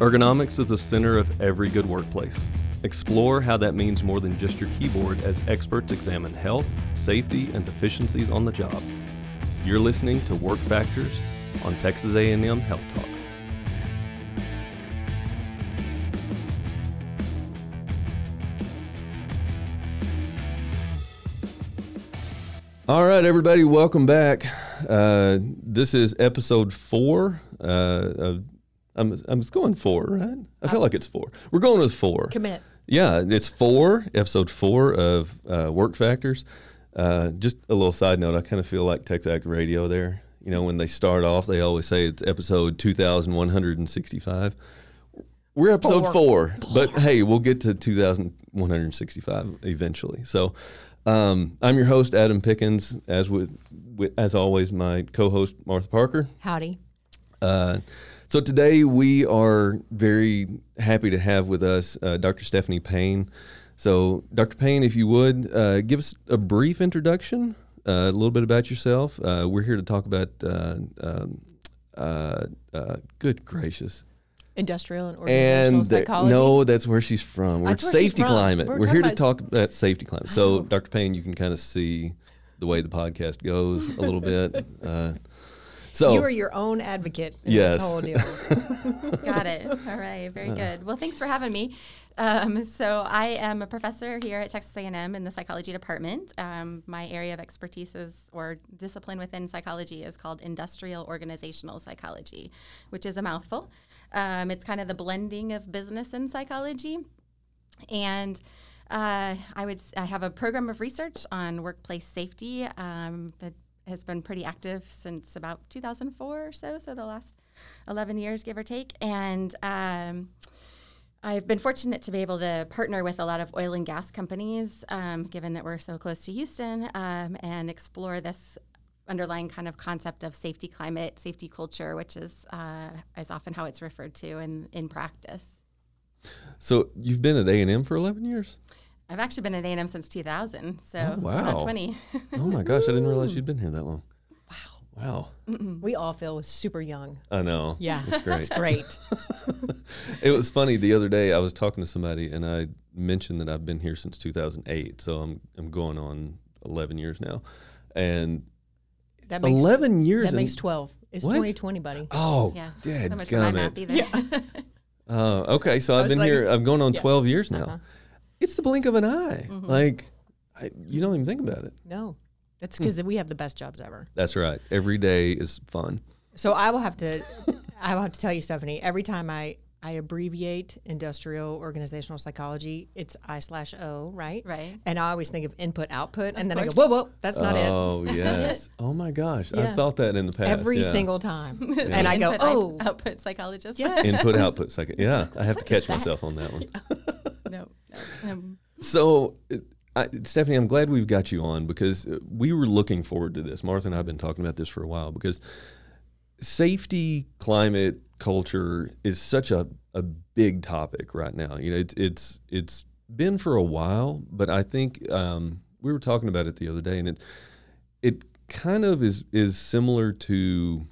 Ergonomics is the center of every good workplace. Explore how that means more than just your keyboard as experts examine health, safety, and deficiencies on the job. You're listening to Work Factors on Texas A&M Health Talk. All right, everybody, welcome back. Uh, this is episode four. Uh, of, I'm, I'm just going four, right? I feel like it's four. We're going with four. Commit. Yeah, it's four, episode four of uh, Work Factors. Uh, just a little side note, I kind of feel like Tech Act Radio there. You know, when they start off, they always say it's episode 2165. We're episode four, Four. but hey, we'll get to 2165 eventually. So, um, I'm your host, Adam Pickens. As with, with as always, my co-host Martha Parker. Howdy. Uh, so today we are very happy to have with us uh, Dr. Stephanie Payne. So, Dr. Payne, if you would uh, give us a brief introduction, uh, a little bit about yourself. Uh, we're here to talk about. Uh, um, uh, uh, good gracious. Industrial and organizational And psychology. no, that's where she's from. We're That's safety from. climate. We're We're, here to talk about safety climate. So, Oh. Dr. Payne, you can kind of see the way the podcast goes a little bit. So, you are your own advocate in Yes. this whole deal. Got it. All right. Very good. Well, thanks for having me. Um, so I am a professor here at Texas A&M in the psychology department. Um, my area of expertise is, or discipline within psychology is called industrial organizational psychology, which is a mouthful. Um, it's kind of the blending of business and psychology. And uh, I would s- I have a program of research on workplace safety um, that has been pretty active since about 2004 or so, so the last 11 years, give or take. And um, I've been fortunate to be able to partner with a lot of oil and gas companies, um, given that we're so close to Houston, um, and explore this underlying kind of concept of safety climate, safety culture, which is uh, is often how it's referred to in in practice. so you've been at A&M for 11 years? I've actually been at A&M since 2000, so Oh, wow. about 20. Oh my gosh, I didn't realize you'd been here that long. Wow. Wow. we all feel super young. I know. Yeah. It's great. It's great. it was funny the other day I was talking to somebody and I mentioned that I've been here since 2008, so I'm I'm going on 11 years now. And That makes 11 years that and- makes 12. It's What? 2020, buddy. Oh, yeah, dead so much for my math gummit. either. Uh, okay, so I've been like- here. I'm going on yeah. 12 years now. Uh-huh. It's the blink of an eye. Mm-hmm. Like I, you don't even think about it. No. That's Hmm. because we have the best jobs ever. That's right. Every day is fun. So I will have to I will have to tell you, Stephanie, every time I I abbreviate industrial organizational psychology, it's I slash O, right? Right. And I always think of input output, and then I go, whoa, whoa, that's not it. oh That's not yes. Oh my gosh, Yeah. I've thought that in the past. Every yeah. single time. And I go, Input, oh, output psychologist. Yes. input output second. Yeah, I have to catch myself on that one. Um, So, I, Stephanie, I'm glad we've got you on because uh, we were looking forward to this. Martha and I have been talking about this for a while because safety, climate, culture is such a, a big topic right now. You know, it's it's it's been for a while, but I think um, we were talking about it the other day, and it it kind of is is similar to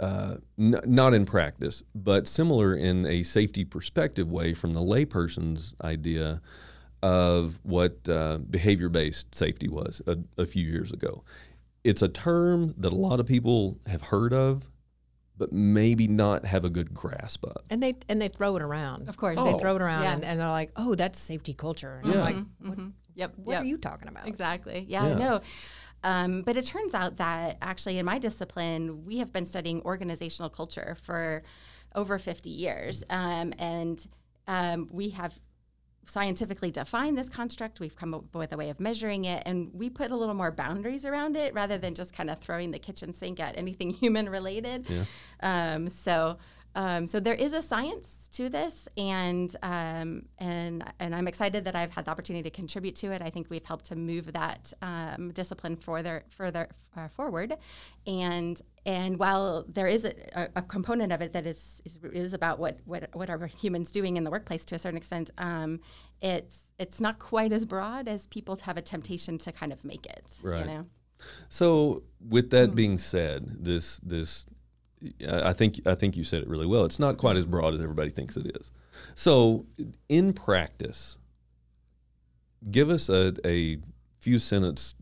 uh, n- not in practice, but similar in a safety perspective way from the layperson's idea of what uh, behavior based safety was a, a few years ago. It's a term that a lot of people have heard of, but maybe not have a good grasp of. and they and they throw it around. Of course. they Oh. throw it around, Yeah. and, and they're like, "Oh, that's safety culture." And Yeah. I'm like, mhm. Yep. "What yep. are you talking about?" Exactly. Yeah, Yeah. I know. Um, but it turns out that actually in my discipline, we have been studying organizational culture for over 50 years. Um, and um, we have scientifically defined this construct. We've come up with a way of measuring it, and we put a little more boundaries around it rather than just kind of throwing the kitchen sink at anything human related. Yeah. Um, so Um, so there is a science to this, and um, and and I'm excited that I've had the opportunity to contribute to it. I think we've helped to move that um, discipline further further uh, forward, and and while there is a, a, component of it that is, is is about what what what are humans doing in the workplace to a certain extent, um, it's it's not quite as broad as people have a temptation to kind of make it. Right. You know. So, with that being said, this this I think I think you said it really well. It's not quite as broad as everybody thinks it is. So, in practice, give us a, a few sentence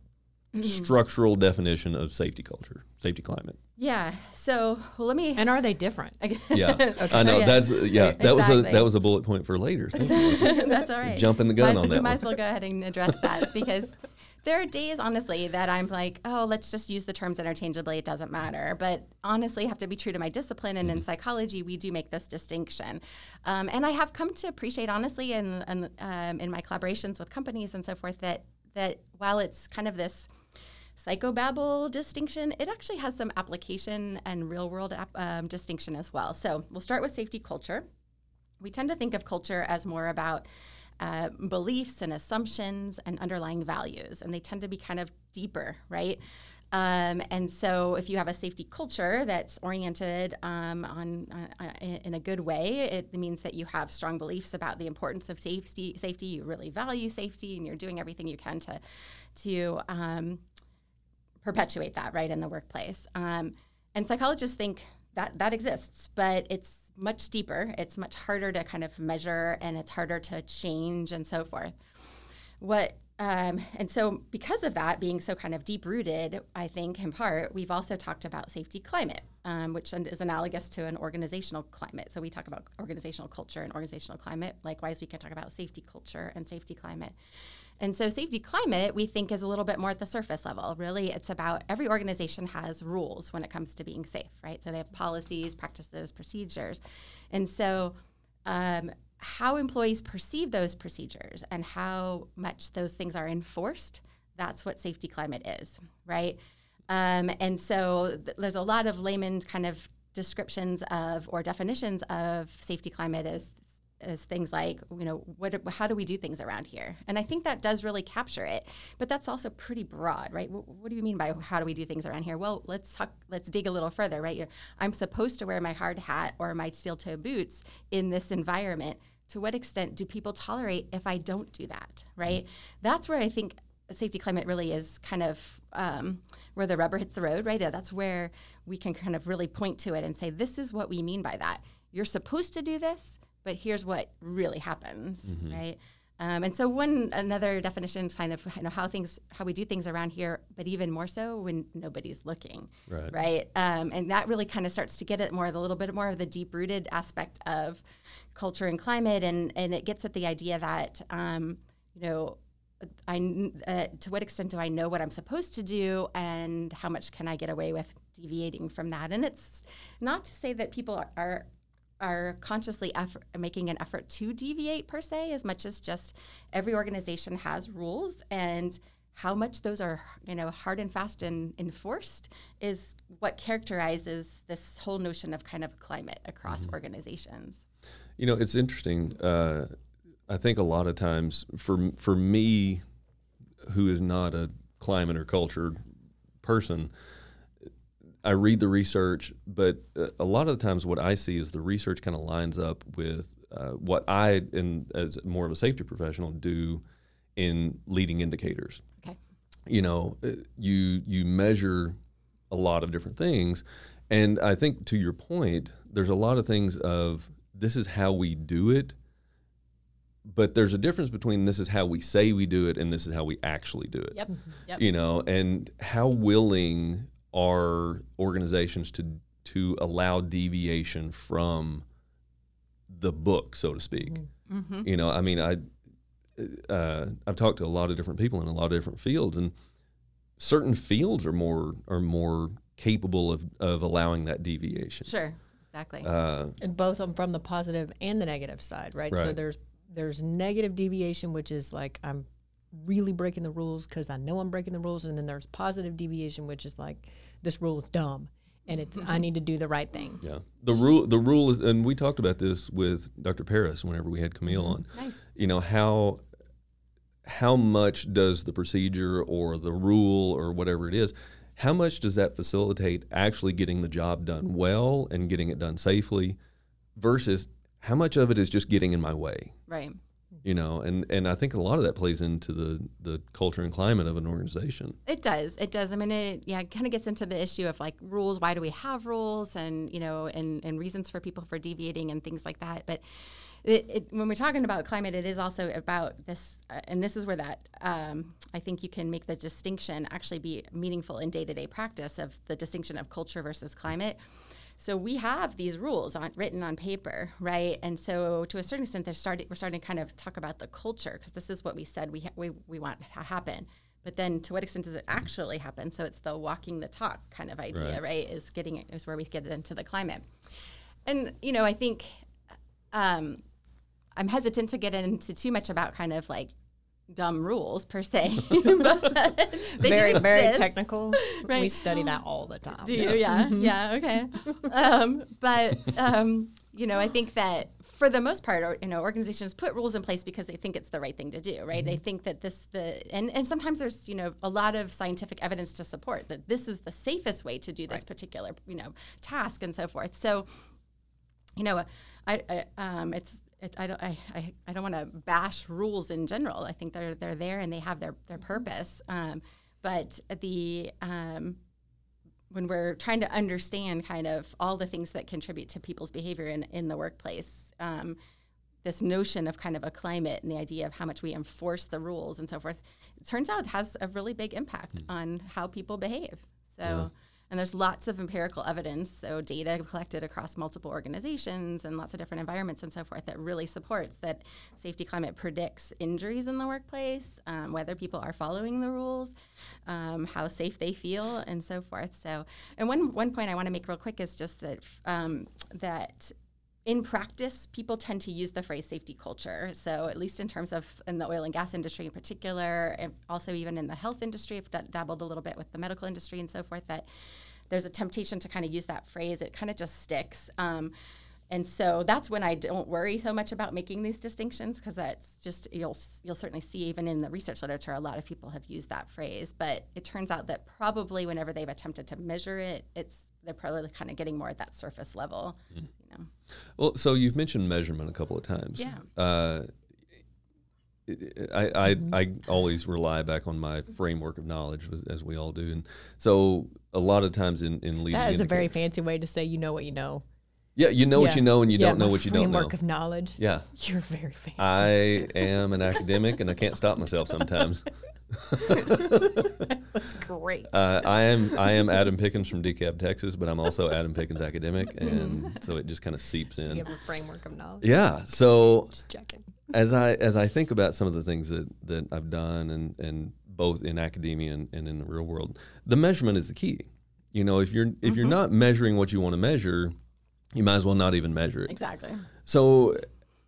Mm-hmm. structural definition of safety culture, safety climate. Yeah. So well, let me. And are they different? Yeah, I know Oh, yeah. that's yeah. That was a that was a bullet point for later. Thank you. That's all right. Jumping the gun might, on that. we that might one. as well go ahead and address that because there are days, honestly, that I'm like, oh, let's just use the terms interchangeably. It doesn't matter. But honestly, I have to be true to my discipline. And in Mm-hmm. psychology, we do make this distinction. Um, and I have come to appreciate, honestly, in, in, um, in my collaborations with companies and so forth, that that while it's kind of this psychobabble distinction, it actually has some application and real world ap- um, distinction as well. So we'll start with safety culture. We tend to think of culture as more about uh, beliefs and assumptions and underlying values, and they tend to be kind of deeper, right? Um, and so, if you have a safety culture that's oriented um, on uh, uh, in a good way, it means that you have strong beliefs about the importance of safety. Safety, you really value safety, and you're doing everything you can to to um, perpetuate that right in the workplace. Um, and psychologists think that that exists, but it's much deeper. It's much harder to kind of measure, and it's harder to change, and so forth. What um, and so because of that being so kind of deep rooted, I think in part we've also talked about safety climate, um, which is analogous to an organizational climate. So we talk about organizational culture and organizational climate. Likewise, we can talk about safety culture and safety climate. And so, safety climate, we think, is a little bit more at the surface level. Really, it's about every organization has rules when it comes to being safe, right? So, they have policies, practices, procedures. And so, um, how employees perceive those procedures and how much those things are enforced, that's what safety climate is, right? Um, and so, th- there's a lot of layman kind of descriptions of or definitions of safety climate as as things like you know what how do we do things around here? And i think that does really capture it but that's also pretty broad right? What, what do you mean by how do we do things around here? Well let's talk let's dig a little further right? I'm supposed to wear my hard hat or my steel toe boots in this environment. To what extent do people tolerate if i don't do that right? That's where i think safety climate really is kind of um, where the rubber hits the road right? That's where we can kind of really point to it and say this is what we mean by that. You're supposed to do this but here's what really happens, right? Um, and so one another definition, kind of you know how things how we do things around here, but even more so when nobody's looking, Right. right? Um, and that really kind of starts to get at more the little bit more of the deep rooted aspect of culture and climate, and and it gets at the idea that um, you know. I uh, to what extent do I know what I'm supposed to do, and how much can I get away with deviating from that? And it's not to say that people are, are are consciously effort, making an effort to deviate per se, as much as just every organization has rules and how much those are you know hard and fast and enforced is what characterizes this whole notion of kind of climate across organizations. You know, it's interesting. Uh, I think a lot of times for for me, who is not a climate or culture person, I read the research, but uh, a lot of the times what I see is the research kind of lines up with uh, what I, in as more of a safety professional, do in leading indicators. Okay. You know, uh, you you measure a lot of different things, and I think to your point, there's a lot of things of this is how we do it, but there's a difference between this is how we say we do it and this is how we actually do it Yep. Yep. you know, and how willing are organizations to to allow deviation from the book, so to speak? Mm-hmm. You know, I mean, I uh, I've talked to a lot of different people in a lot of different fields, and certain fields are more are more capable of of allowing that deviation. Sure. Exactly. Uh, and both of them from the positive and the negative side, right? So there's there's negative deviation, which is like I'm really breaking the rules because I know I'm breaking the rules, and then there's positive deviation, which is like this rule is dumb, and it's I mm-hmm. need to do the right thing. yeah, the rule the rule is, and we talked about this with Dr. Peres whenever we had Camille mm-hmm. on. nice. you know how how much does the procedure or the rule or whatever it is how much does that facilitate actually getting the job done well and getting it done safely versus how much of it is just getting in my way Right. You know, and and I think a lot of that plays into the the culture and climate of an organization. It does. It does. I mean, it yeah, kind of gets into the issue of like rules. Why do we have rules, and you know, and and reasons for people for deviating and things like that. But it, it, when we're talking about climate, it is also about this, uh, and this is where that um, I think you can make the distinction actually be meaningful in day to day practice of the distinction of culture versus climate. So we have these rules on, written on paper, right? And so to a certain extent, they're starting, we're starting to kind of talk about the culture because this is what we said we, ha- we, we want to happen. But then to what extent does it actually happen? So it's the walking the talk kind of idea, right? right? Is getting is where we get into the climate. And, you know, I think um, I'm hesitant to get into too much about kind of like dumb rules per se. very very technical. Right. We study that all the time. Do you? Yeah. Yeah. okay. Um, but um, you know, I think that for the most part, or, you know, organizations put rules in place because they think it's the right thing to do, right? Mm-hmm. They think that this the and and sometimes there's you know a lot of scientific evidence to support that this is the safest way to do this right. particular you know task and so forth. So, you know, I, I um, it's it, I don't I, I, I don't want to bash rules in general. I think they're they're there and they have their their purpose. Um, but the um, when we're trying to understand kind of all the things that contribute to people's behavior in, in the workplace, um, this notion of kind of a climate and the idea of how much we enforce the rules and so forth, it turns out has a really big impact mm. on how people behave. So. Yeah. And there's lots of empirical evidence, so data collected across multiple organizations and lots of different environments and so forth, that really supports that safety climate predicts injuries in the workplace, um, whether people are following the rules, um, how safe they feel, and so forth. So, and one one point I want to make real quick is just that um, that in practice, people tend to use the phrase safety culture. So, at least in terms of in the oil and gas industry in particular, and also even in the health industry, I've d- dabbled a little bit with the medical industry and so forth, that there's a temptation to kind of use that phrase. It kind of just sticks. Um, and so that's when I don't worry so much about making these distinctions because that's just you'll you'll certainly see even in the research literature a lot of people have used that phrase but it turns out that probably whenever they've attempted to measure it it's they're probably kind of getting more at that surface level mm. You know well so you've mentioned measurement a couple of times yeah uh, I, I, mm-hmm. I always rely back on my framework of knowledge as we all do and so a lot of times in, in leading that is a very fancy way to say you know what you know yeah, you know yeah. what you know, and you yeah, don't know what you don't know. Framework of knowledge. Yeah, you're very fancy. I am an academic, and I can't stop myself sometimes. That's great. Uh, I am I am Adam Pickens from DeKalb, Texas, but I'm also Adam Pickens academic, and so it just kind of seeps so in. You have a framework of knowledge. Yeah. So just checking. As I as I think about some of the things that that I've done, and and both in academia and, and in the real world, the measurement is the key. You know, if you're if mm-hmm. you're not measuring what you want to measure you might as well not even measure it. Exactly. So,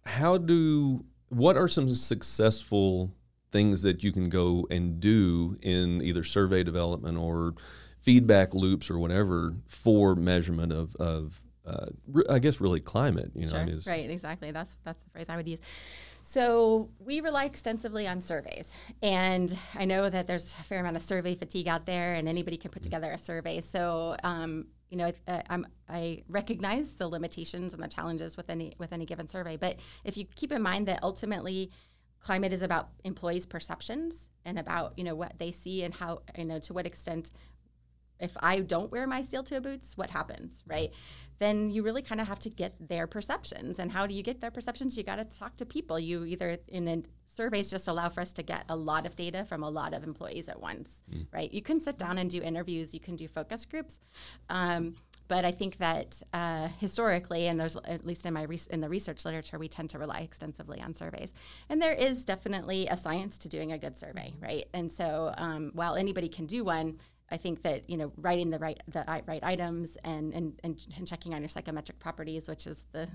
how do what are some successful things that you can go and do in either survey development or feedback loops or whatever for measurement of, of uh, re- I guess really climate. You know, sure. right? Exactly. That's that's the phrase I would use. So we rely extensively on surveys, and I know that there's a fair amount of survey fatigue out there, and anybody can put together a survey. So um, you know, uh, i recognize the limitations and the challenges with any with any given survey. But if you keep in mind that ultimately, climate is about employees' perceptions and about you know what they see and how you know to what extent. If I don't wear my steel toe boots, what happens, right? Then you really kind of have to get their perceptions. And how do you get their perceptions? You got to talk to people. You either in a surveys just allow for us to get a lot of data from a lot of employees at once, mm. right? You can sit down and do interviews, you can do focus groups. Um, but I think that uh, historically, and there's at least in my re- in the research literature, we tend to rely extensively on surveys, and there is definitely a science to doing a good survey, right? And so, um, while anybody can do one, I think that you know writing the right the right items and, and and, and checking on your psychometric properties, which is the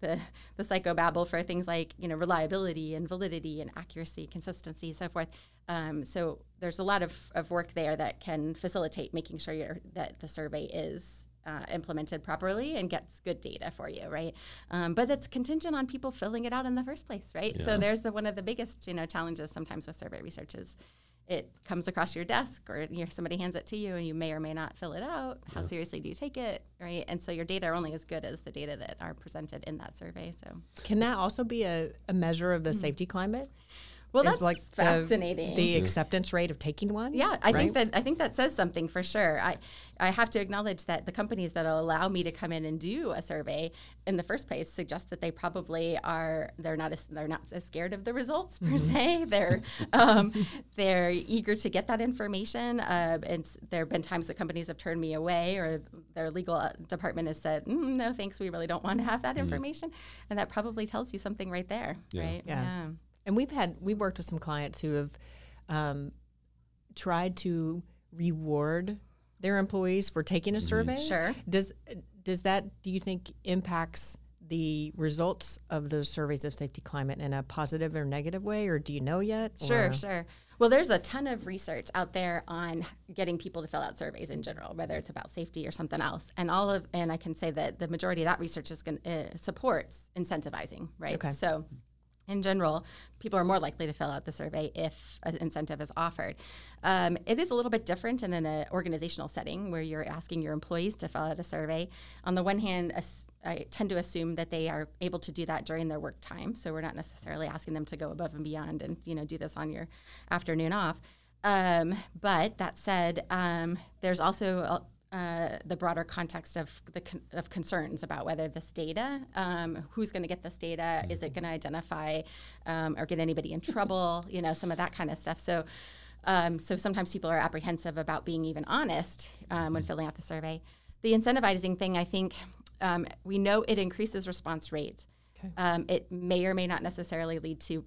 the the psychobabble for things like you know reliability and validity and accuracy, consistency, so forth. Um, so there's a lot of, of work there that can facilitate making sure that the survey is uh, implemented properly and gets good data for you, right? Um, but it's contingent on people filling it out in the first place, right? Yeah. So there's the one of the biggest you know challenges sometimes with survey research is it comes across your desk or you know, somebody hands it to you and you may or may not fill it out. How yeah. seriously do you take it? Right. And so your data are only as good as the data that are presented in that survey. So can that also be a, a measure of the mm-hmm. safety climate? Well, that's like fascinating. The, the acceptance rate of taking one. Yeah, I right? think that I think that says something for sure. I I have to acknowledge that the companies that allow me to come in and do a survey in the first place suggest that they probably are they're not as they're not as scared of the results per mm-hmm. se. They're um, they're eager to get that information. Uh, and there have been times that companies have turned me away, or their legal uh, department has said, mm, "No, thanks, we really don't want to have that mm-hmm. information," and that probably tells you something right there, yeah. right? yeah. yeah. And we've had we've worked with some clients who have um, tried to reward their employees for taking a mm-hmm. survey. Sure. Does does that do you think impacts the results of those surveys of safety climate in a positive or negative way, or do you know yet? Sure, or? sure. Well, there's a ton of research out there on getting people to fill out surveys in general, whether it's about safety or something else. And all of, and I can say that the majority of that research is going uh, supports incentivizing, right? Okay. So in general, people are more likely to fill out the survey if an incentive is offered. Um, it is a little bit different in an organizational setting where you're asking your employees to fill out a survey. On the one hand, I tend to assume that they are able to do that during their work time, so we're not necessarily asking them to go above and beyond and you know do this on your afternoon off. Um, but that said, um, there's also uh, the broader context of the con- of concerns about whether this data, um, who's going to get this data, is it going to identify um, or get anybody in trouble? You know, some of that kind of stuff. So, um, so sometimes people are apprehensive about being even honest um, when filling out the survey. The incentivizing thing, I think, um, we know it increases response rates. Okay. Um, it may or may not necessarily lead to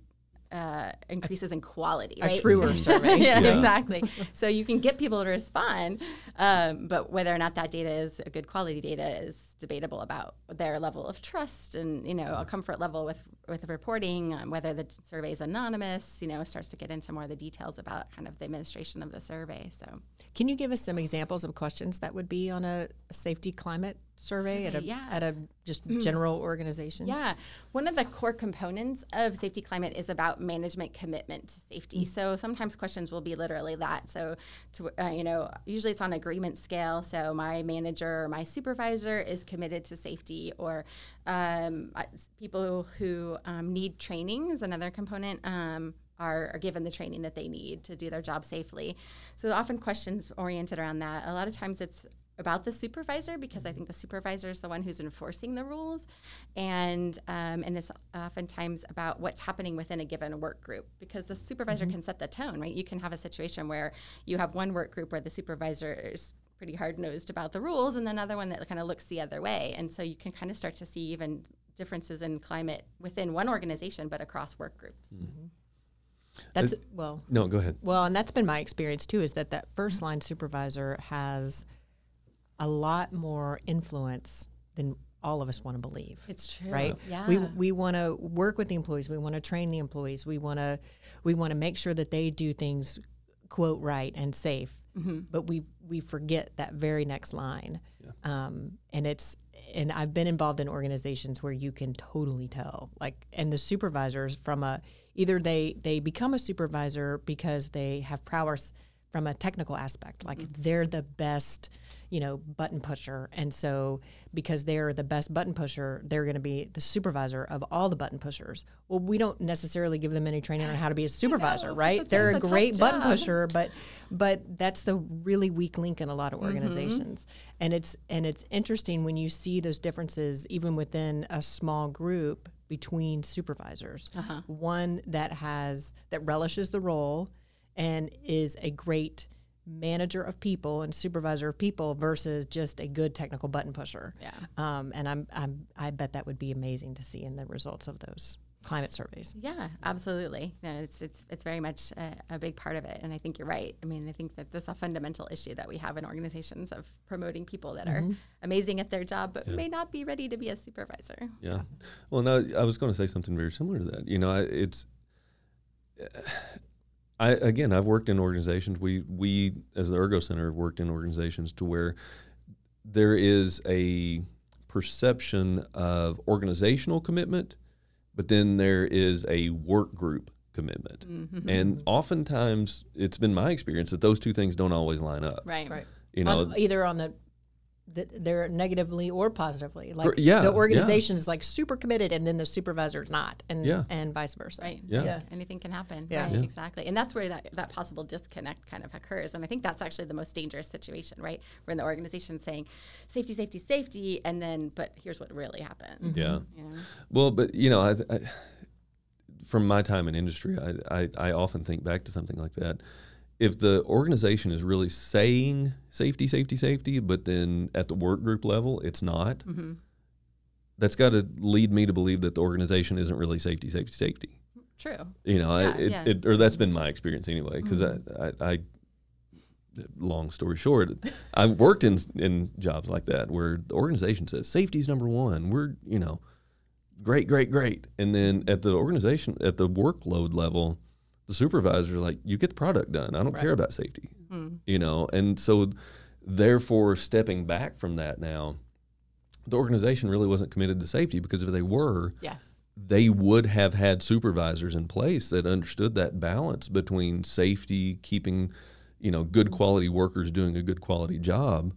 uh, increases in quality, right? A truer survey. yeah, yeah, exactly. so you can get people to respond, um, but whether or not that data is a good quality data is debatable about their level of trust and you know a comfort level with with reporting, um, whether the survey is anonymous. You know, starts to get into more of the details about kind of the administration of the survey. So, can you give us some examples of questions that would be on a safety climate survey, survey at a yeah. at a just mm-hmm. general organization? Yeah, one of the core components of safety climate is about management commitment to safety. Mm-hmm. So sometimes questions will be literally that. So, to, uh, you know, usually it's on agreement scale. So my manager or my supervisor is committed to safety, or um, people who um, need training is another component. Um, are, are, given the training that they need to do their job safely. So often questions oriented around that. A lot of times it's about the supervisor because I think the supervisor is the one who's enforcing the rules, and um, and it's oftentimes about what's happening within a given work group because the supervisor mm-hmm. can set the tone, right? You can have a situation where you have one work group where the supervisor is pretty hard nosed about the rules, and another one that kind of looks the other way, and so you can kind of start to see even differences in climate within one organization, but across work groups. Mm-hmm. That's well. No, go ahead. Well, and that's been my experience too. Is that that first line supervisor has a lot more influence than all of us want to believe. It's true, right? Yeah. We we want to work with the employees. We want to train the employees. We want to we want to make sure that they do things quote right and safe. Mm-hmm. But we we forget that very next line, yeah. um, and it's and I've been involved in organizations where you can totally tell, like, and the supervisors from a either they they become a supervisor because they have prowess from a technical aspect, like mm-hmm. they're the best you know, button pusher. And so because they're the best button pusher, they're going to be the supervisor of all the button pushers. Well, we don't necessarily give them any training on how to be a supervisor, right? A, they're a, a great button pusher, but but that's the really weak link in a lot of mm-hmm. organizations. Mm-hmm. And it's and it's interesting when you see those differences even within a small group between supervisors. Uh-huh. One that has that relishes the role and is a great manager of people and supervisor of people versus just a good technical button pusher. Yeah. Um, and I'm, I'm, I bet that would be amazing to see in the results of those climate surveys. Yeah, absolutely. No, it's it's it's very much a, a, big part of it, and I think you're right. I mean, I think that this is a fundamental issue that we have in organizations of promoting people that mm-hmm. are amazing at their job, but yeah. may not be ready to be a supervisor. Yeah. Well, no, I was going to say something very similar to that. You know, it's I again, I've worked in organizations. We we as the Ergo Center have worked in organizations to where there is a perception of organizational commitment, but then there is a work group commitment. Mm-hmm. And oftentimes, it's been my experience that those two things don't always line up. Right. Right. You know, on, either on the that they're negatively or positively. Like For- yeah, the yeah. organization is like super committed, and then the supervisor is not, and Yeah. and vice versa. Right. Yeah. Yeah. Anything can happen. Yeah. Right. Yeah. Exactly. And that's where that, that possible disconnect kind of occurs. And I think that's actually the most dangerous situation, right? When the organization saying safety, safety, safety, and then, but here's what really happens. Mm-hmm. Yeah. You know? Well, but you know, I, I, from my time in industry, I, I, I often think back to something like that. If the organization is really saying safety, safety, safety, but then at the work group level, it's not, Mm-hmm. that's got to lead me to believe that the organization isn't really safety, safety, safety. True. You know, Yeah, I, it, yeah. It, or that's been my experience anyway. Because I, I, I, long story short, I've worked in in jobs like that where the organization says safety's number one. We're you know, great, great, great, and then at the organization at the workload level, the supervisors like, you get the product done. I don't care about safety. Mm. You know, and so therefore stepping back from that now. The organization really wasn't committed to safety because if they were, Yes. they would have had supervisors in place that understood that balance between safety, keeping, you know, good quality workers doing a good quality job,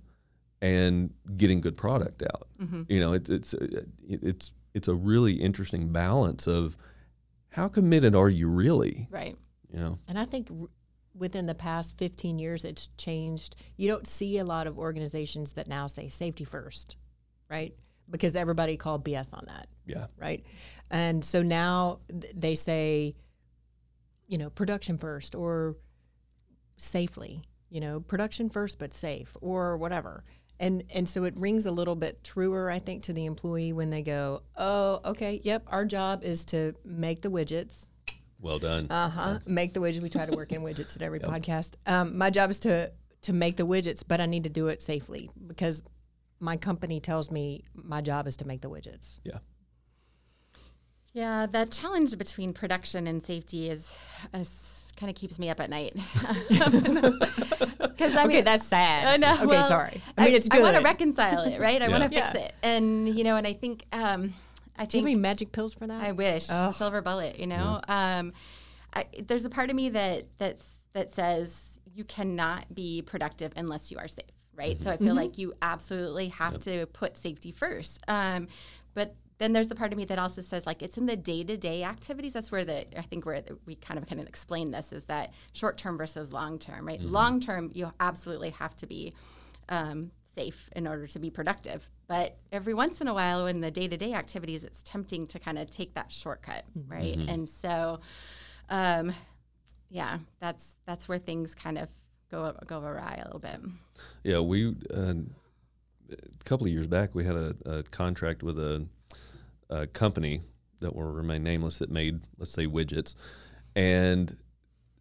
and getting good product out. Mm-hmm. You know, it's it's uh, it's it's a really interesting balance of how committed are you really? Right. You know, And I think r- within the past 15 years, it's changed. You don't see a lot of organizations that now say safety first, right? Because everybody called BS on that, yeah, right? And so now th- they say, you know, production first or safely, you know, production first but safe or whatever. And and so it rings a little bit truer, I think, to the employee when they go, "Oh, okay, yep, our job is to make the widgets, well done. uh huh. Make the widgets. We try to work in widgets at every podcast. Um, my job is to to make the widgets, but I need to do it safely because my company tells me my job is to make the widgets. yeah, Yeah, that challenge between production and safety is, is kind of keeps me up at night. Because I okay, that's sad. I know, Okay, well, sorry. I mean, it's I want to reconcile it, right? I want to Yeah. fix it, and you know, and I think, um, I Do you think have any magic pills for that? I wish Ugh. silver bullet. You know, um, I, there's a part of me that that's that says you cannot be productive unless you are safe, right? So I feel like you absolutely have to put safety first. Um, but then there's the part of me that also says like it's in the day-to-day activities. That's where the I think where we kind of kind of explain this is that short-term versus long-term, right? Long-term, you absolutely have to be um, safe in order to be productive. But every once in a while, in the day to day activities, it's tempting to kind of take that shortcut, right? And so, um, yeah, that's that's where things kind of go go awry a little bit. yeah. We uh, a couple of years back, we had a, a contract with a, a company that will remain nameless that made, let's say, widgets, and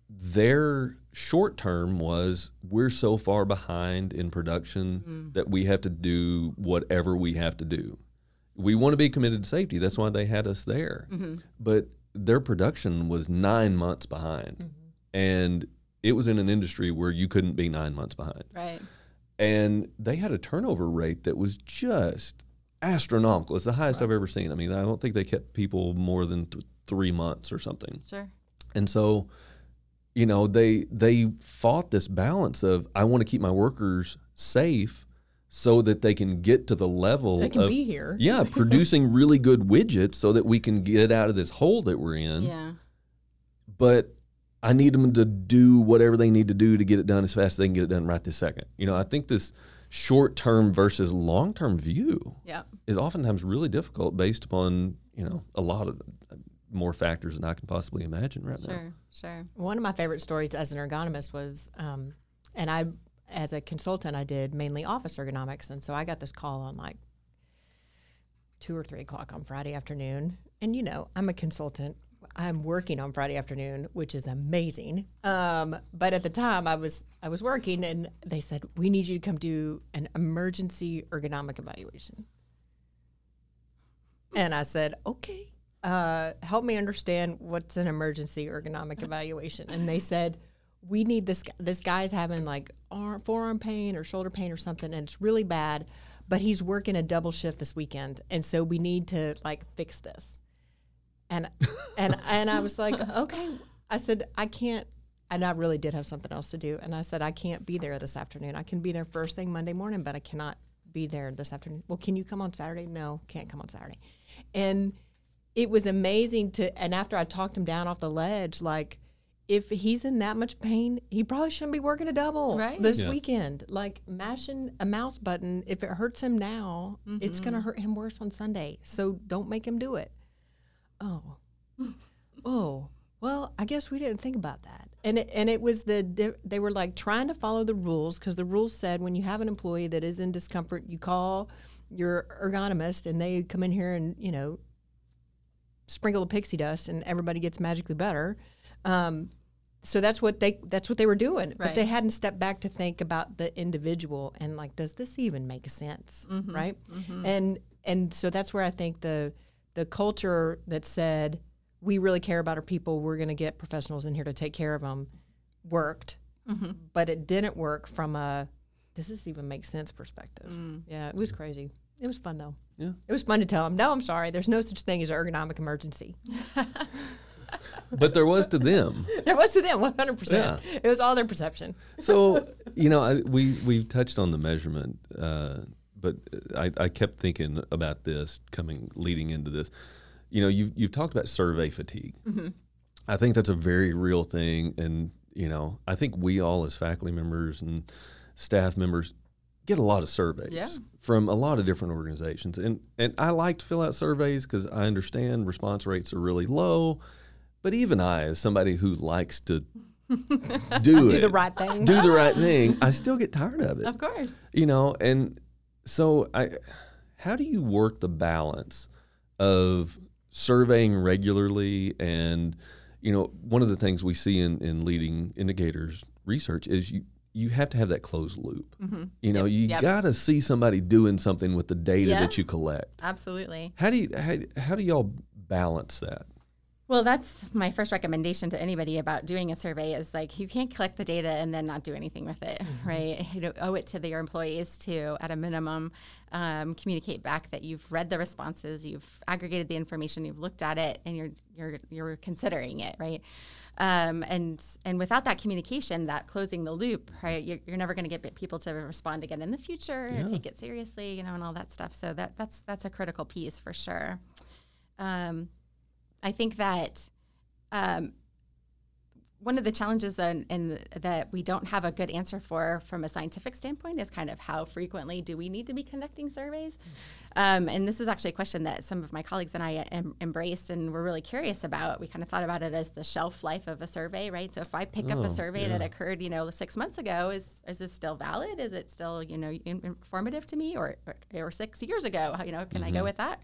their short term was we're so far behind in production mm. that we have to do whatever we have to do. We want to be committed to safety. That's why they had us there. Mm-hmm. But their production was nine months behind. Mm-hmm. And it was in an industry where you couldn't be nine months behind. Right. And they had a turnover rate that was just astronomical. It's the highest I've ever seen. I mean, I don't think they kept people more than th- three months or something. Sure. And so, you know, they they fought this balance of I want to keep my workers safe so that they can get to the level They can of be here. yeah, producing really good widgets so that we can get out of this hole that we're in. Yeah. But I need them to do whatever they need to do to get it done as fast as they can get it done right this second. You know, I think this short term versus long term view Yeah. is oftentimes really difficult based upon, you know, a lot of more factors than I can possibly imagine right now. Sure. Sure. One of my favorite stories as an ergonomist was, um, and I, as a consultant, I did mainly office ergonomics, and so I got this call on like two or three o'clock on Friday afternoon. And you know, I'm a consultant. I'm working on Friday afternoon, which is amazing. Um, but at the time, I was I was working, and they said we need you to come do an emergency ergonomic evaluation. And I said, okay, uh, help me understand what's an emergency ergonomic evaluation. And they said, we need this. This guy's having like arm, forearm pain or shoulder pain or something, and it's really bad. But he's working a double shift this weekend, and so we need to like fix this. And and and I was like, okay. I said I can't. And I really did have something else to do. And I said I can't be there this afternoon. I can be there first thing Monday morning, but I cannot be there this afternoon. Well, can you come on Saturday? No, can't come on Saturday. And it was amazing to. And after I talked him down off the ledge, like if he's in that much pain, he probably shouldn't be working a double Right. this Yeah. weekend. Like mashing a mouse button, if it hurts him now, it's going to mm-hmm. hurt him worse on Sunday. So don't make him do it. Oh, oh. Well, I guess we didn't think about that. And it, and it was the they were like trying to follow the rules because the rules said when you have an employee that is in discomfort, you call your ergonomist and they come in here and you know sprinkle the pixie dust and everybody gets magically better. Um, so that's what they that's what they were doing, but they hadn't stepped back to think about the individual and like, does this even make sense, right? And and so that's where I think the the culture that said we really care about our people, we're going to get professionals in here to take care of them, worked, but it didn't work from a does this even make sense perspective. Yeah, it was crazy. It was fun though. Yeah. It was fun to tell them, no, I'm sorry. There's no such thing as an ergonomic emergency. But there was to them. There was to them, 100%. Yeah. It was all their perception. So you know, I, we we touched on the measurement, uh, but uh, I, I kept thinking about this coming leading into this. You know, you've you've talked about survey fatigue. Mm-hmm. I think that's a very real thing, and you know, I think we all as faculty members and staff members get a lot of surveys Yeah. from a lot of different organizations, and and I like to fill out surveys because I understand response rates are really low. But even I, as somebody who likes to do, Do it, the right thing. do the right thing, I still get tired of it. Of course. You know, and so I how do you work the balance of surveying regularly and you know, one of the things we see in, in leading indicators research is you you have to have that closed loop. Mm-hmm. You know, you Yep. got to see somebody doing something with the data Yeah. that you collect. Absolutely. How do you how, how do y'all balance that? Well, that's my first recommendation to anybody about doing a survey is like you can't collect the data and then not do anything with it, right? You know, owe it to the, your employees to, at a minimum, um, communicate back that you've read the responses, you've aggregated the information, you've looked at it, and you're you're you're considering it, right? Um, and and without that communication, that closing the loop, right, you're, you're never going to get people to respond again in the future, and take it seriously, you know, and all that stuff. So that that's that's a critical piece for sure. Um, I think that um, one of the challenges in, in that we don't have a good answer for from a scientific standpoint is kind of how frequently do we need to be conducting surveys? Um, and this is actually a question that some of my colleagues and I em- embraced and were really curious about. We kind of thought about it as the shelf life of a survey, right? So if I pick up Oh, a survey that occurred, you know, six months ago, is is this still valid? Is it still, you know, informative to me, or or, or six years ago? You know, can I go with that?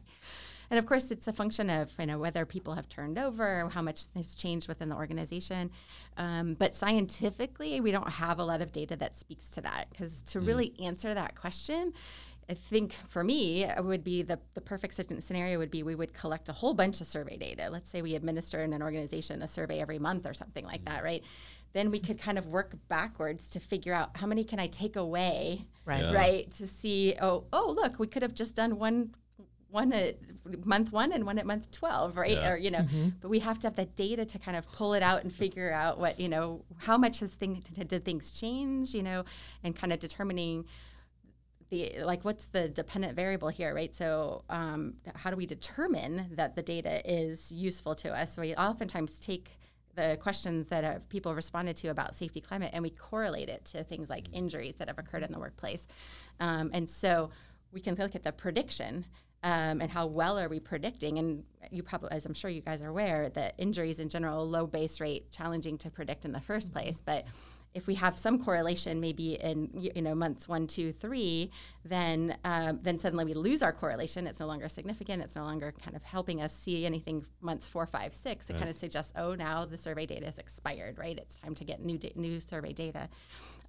And of course, it's a function of you know whether people have turned over, how much has changed within the organization. Um, but scientifically, we don't have a lot of data that speaks to that. Because to really answer that question, I think for me, it would be the, the perfect scenario would be we would collect a whole bunch of survey data. Let's say we administer in an organization a survey every month or something like that, right? Then we could kind of work backwards to figure out how many can I take away, Right. Yeah. right? To see, oh, oh, look, we could have just done one one at month one and one at month 12 right? Yeah. or you know but we have to have the data to kind of pull it out and figure out what you know how much has thing did things change you know and kind of determining the like what's the dependent variable here right? So um, how do we determine that the data is useful to us? We oftentimes take the questions that uh, people responded to about safety climate and we correlate it to things like injuries that have occurred in the workplace. Um, and so we can look at the prediction um, and how well are we predicting and you probably as i'm sure you guys are aware that injuries in general low base rate challenging to predict in the 1st place but if we have some correlation, maybe in you know months one, two, three, then um, then suddenly we lose our correlation. It's no longer significant. It's no longer kind of helping us see anything months four, five, six. It kind of suggests, oh, now the survey data is expired, right? It's time to get new da- new survey data,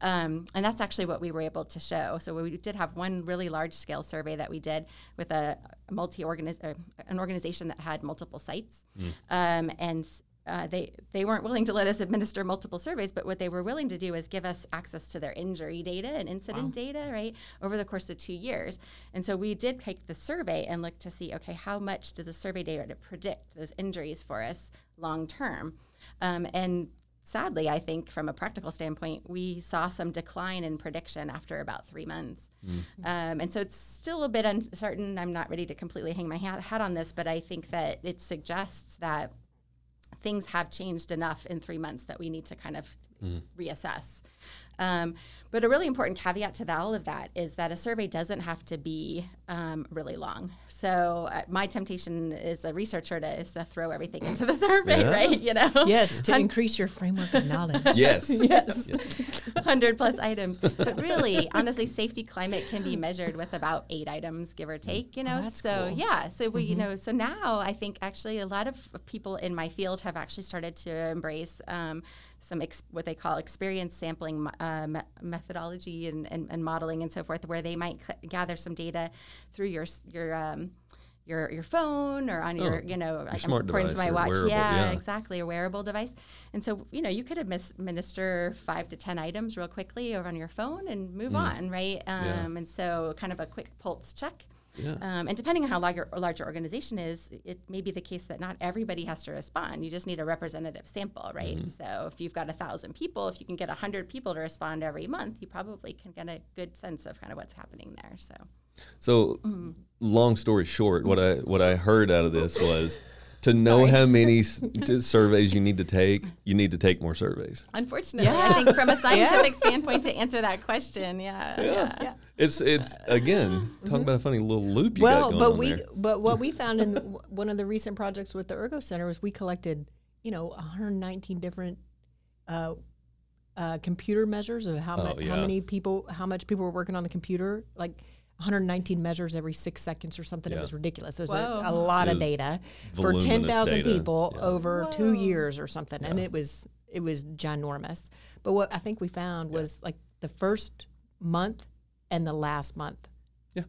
um, and that's actually what we were able to show. So we did have one really large scale survey that we did with a, multi organiz- an organization that had multiple sites, um, and uh, they they weren't willing to let us administer multiple surveys, but what they were willing to do is give us access to their injury data and incident wow. data, right, over the course of two years. And so we did take the survey and look to see, okay, how much did the survey data predict those injuries for us long term? Um, and sadly, I think from a practical standpoint, we saw some decline in prediction after about three months. Mm. Um, and so it's still a bit uncertain. I'm not ready to completely hang my hat, hat on this, but I think that it suggests that things have changed enough in three months that we need to kind of mm. reassess. Um, but a really important caveat to that, all of that is that a survey doesn't have to be um, really long. So uh, my temptation as a researcher to, is to throw everything into the survey, yeah. right? You know, yes, to increase your framework of knowledge. yes, yes, hundred plus items. But really, honestly, safety climate can be measured with about eight items, give or take. You know, oh, so cool. yeah, so we, mm-hmm. you know, so now I think actually a lot of people in my field have actually started to embrace. Um, some ex- what they call experience sampling uh, me- methodology and, and, and, modeling and so forth, where they might c- gather some data through your your um, your your phone or on your oh, you know like smart according to my watch wearable, yeah, yeah, exactly a wearable device and so you know you could administer five to ten items real quickly over on your phone and move mm. on right um, yeah. and so kind of a quick pulse check yeah. Um, and depending on how large, large your organization is, it may be the case that not everybody has to respond. You just need a representative sample, right? Mm-hmm. So if you've got a thousand people, if you can get a hundred people to respond every month, you probably can get a good sense of kind of what's happening there. So, so mm-hmm. long story short, what I what I heard out of this was to know how many surveys you need to take, you need to take more surveys. Unfortunately, yeah. I think from a scientific yeah. standpoint, to answer that question, yeah, yeah, yeah. it's it's again talking mm-hmm. about a funny little loop. You well, but we there. but what we found in one of the recent projects with the Ergo Center was we collected, you know, 119 different. Uh, uh, computer measures of how, oh, how many people, how much people were working on the computer. Like 119 measures every six seconds or something. Yeah. It was ridiculous. It was a, a, lot of data for 10,000 people yeah. over Whoa. two years or something, yeah. and it was it was ginormous. But what I think we found was like the first month and the last month, yeah,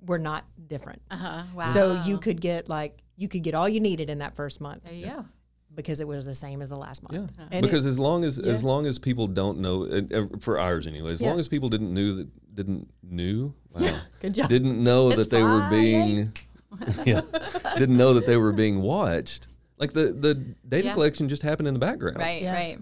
were not different. Uh-huh. Wow. So you could get like you could get all you needed in that first month. There you go because it was the same as the last month. Yeah. And because it, as long as yeah. as long as people don't know, uh, for ours anyway, as yeah. long as people didn't knew that didn't knew, wow, good job, didn't know it's that they were being, yeah, didn't know that they were being watched. Like the the data collection just happened in the background. Right, right.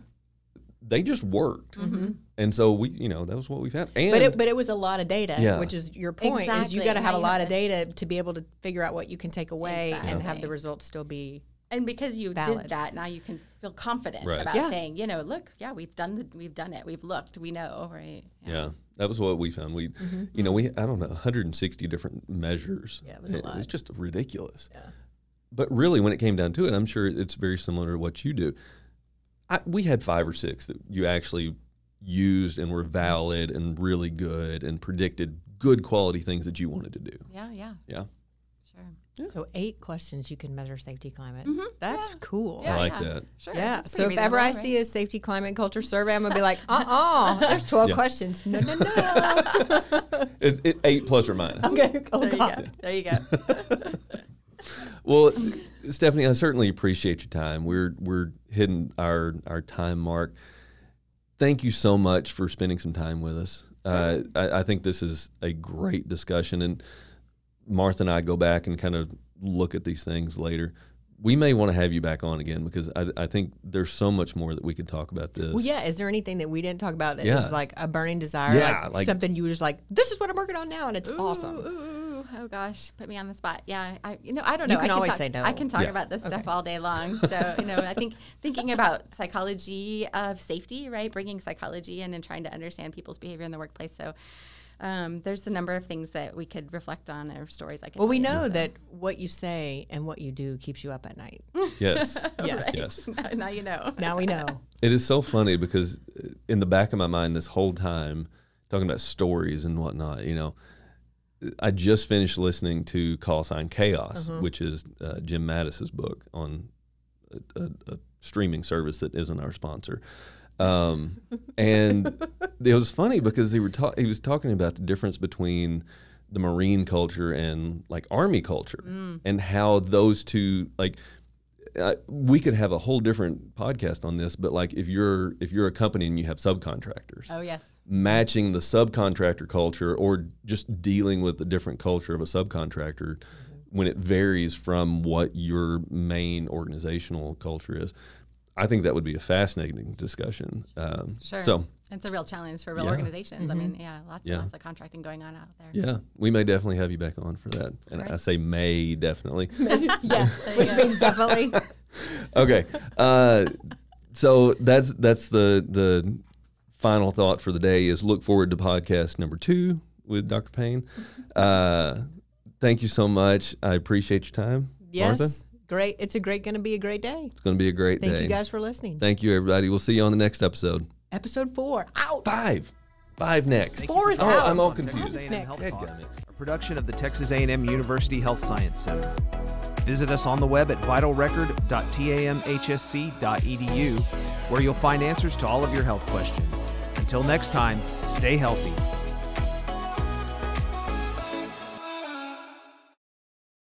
They just worked. Mm-hmm. And so we, you know, that was what we found. And but it, but it was a lot of data, yeah. which is your point. Exactly. Is you got to have a lot of data to be able to figure out what you can take away exactly. and have the results still be and because you valid. did that, now you can feel confident right. about yeah. saying, you know, look, yeah, we've done the, we've done it, we've looked, we know, right? Yeah, yeah that was what we found. We, mm-hmm. you know, we I don't know, 160 different measures. Yeah, it was a lot. It was just ridiculous. Yeah. But really, when it came down to it, I'm sure it's very similar to what you do. I, we had five or six that you actually used and were valid and really good and predicted good quality things that you wanted to do. Yeah, yeah. Yeah. Yeah. So eight questions you can measure safety climate. Mm-hmm. That's yeah. cool. I like that. Sure. Yeah. So if ever I right? see a safety climate culture survey, I'm gonna be like, uh uh there's 12 questions. No, no, no. it's it, eight plus or minus. Okay. Oh, there God. You there you go. well, Stephanie, I certainly appreciate your time. We're we're hitting our our time mark. Thank you so much for spending some time with us. Sure. Uh, I, I think this is a great discussion and Martha and I go back and kind of look at these things later. We may want to have you back on again because I, I think there's so much more that we could talk about this. Well, yeah. Is there anything that we didn't talk about that yeah. is like a burning desire? Yeah, like, like, something you were just like, this is what I'm working on now, and it's ooh, awesome. Ooh, oh gosh, put me on the spot. Yeah, I, you know, I don't know. You can I always talk, say no. I can talk yeah. about this okay. stuff all day long. So you know, I think thinking about psychology of safety, right? Bringing psychology in and trying to understand people's behavior in the workplace. So um, there's a number of things that we could reflect on or stories I could. Well, we know so. that what you say and what you do keeps you up at night. Yes. yes. Right. Yes. Now, now, you know. Now we know. It is so funny because in the back of my mind this whole time, talking about stories and whatnot, you know, I just finished listening to Call Sign Chaos, uh-huh. which is uh, Jim Mattis's book on a, a, a streaming service that isn't our sponsor. Um, and it was funny because he, were ta- he was talking about the difference between the Marine culture and like Army culture mm. and how those two, like, uh, we could have a whole different podcast on this, but like if you're if you're a company and you have subcontractors, Oh yes. matching the subcontractor culture or just dealing with the different culture of a subcontractor when it varies from what your main organizational culture is. I think that would be a fascinating discussion. Um, Sure. So, It's a real challenge for real Yeah. organizations. I mean, yeah, lots Yeah. and lots of contracting going on out there. yeah, we may definitely have you back on for that. And I say may definitely. yeah, which means definitely. okay. Uh, so that's that's the the final thought for the day is look forward to podcast number two with Dr. Payne. Uh, thank you so much. I appreciate your time. Yes, Martha, great. It's a great, going to be a great day. it's going to be a great Thank day. Thank you guys for listening. Thank you, everybody. We'll see you on the next episode. Episode four. Out. Five. Five next. Four is oh, out. I'm all confused. Texas A&M Health A production of the Texas A&M University Health Science Center. Visit us on the web at vitalrecord.tamhsc.edu, where you'll find answers to all of your health questions. Until next time, stay healthy.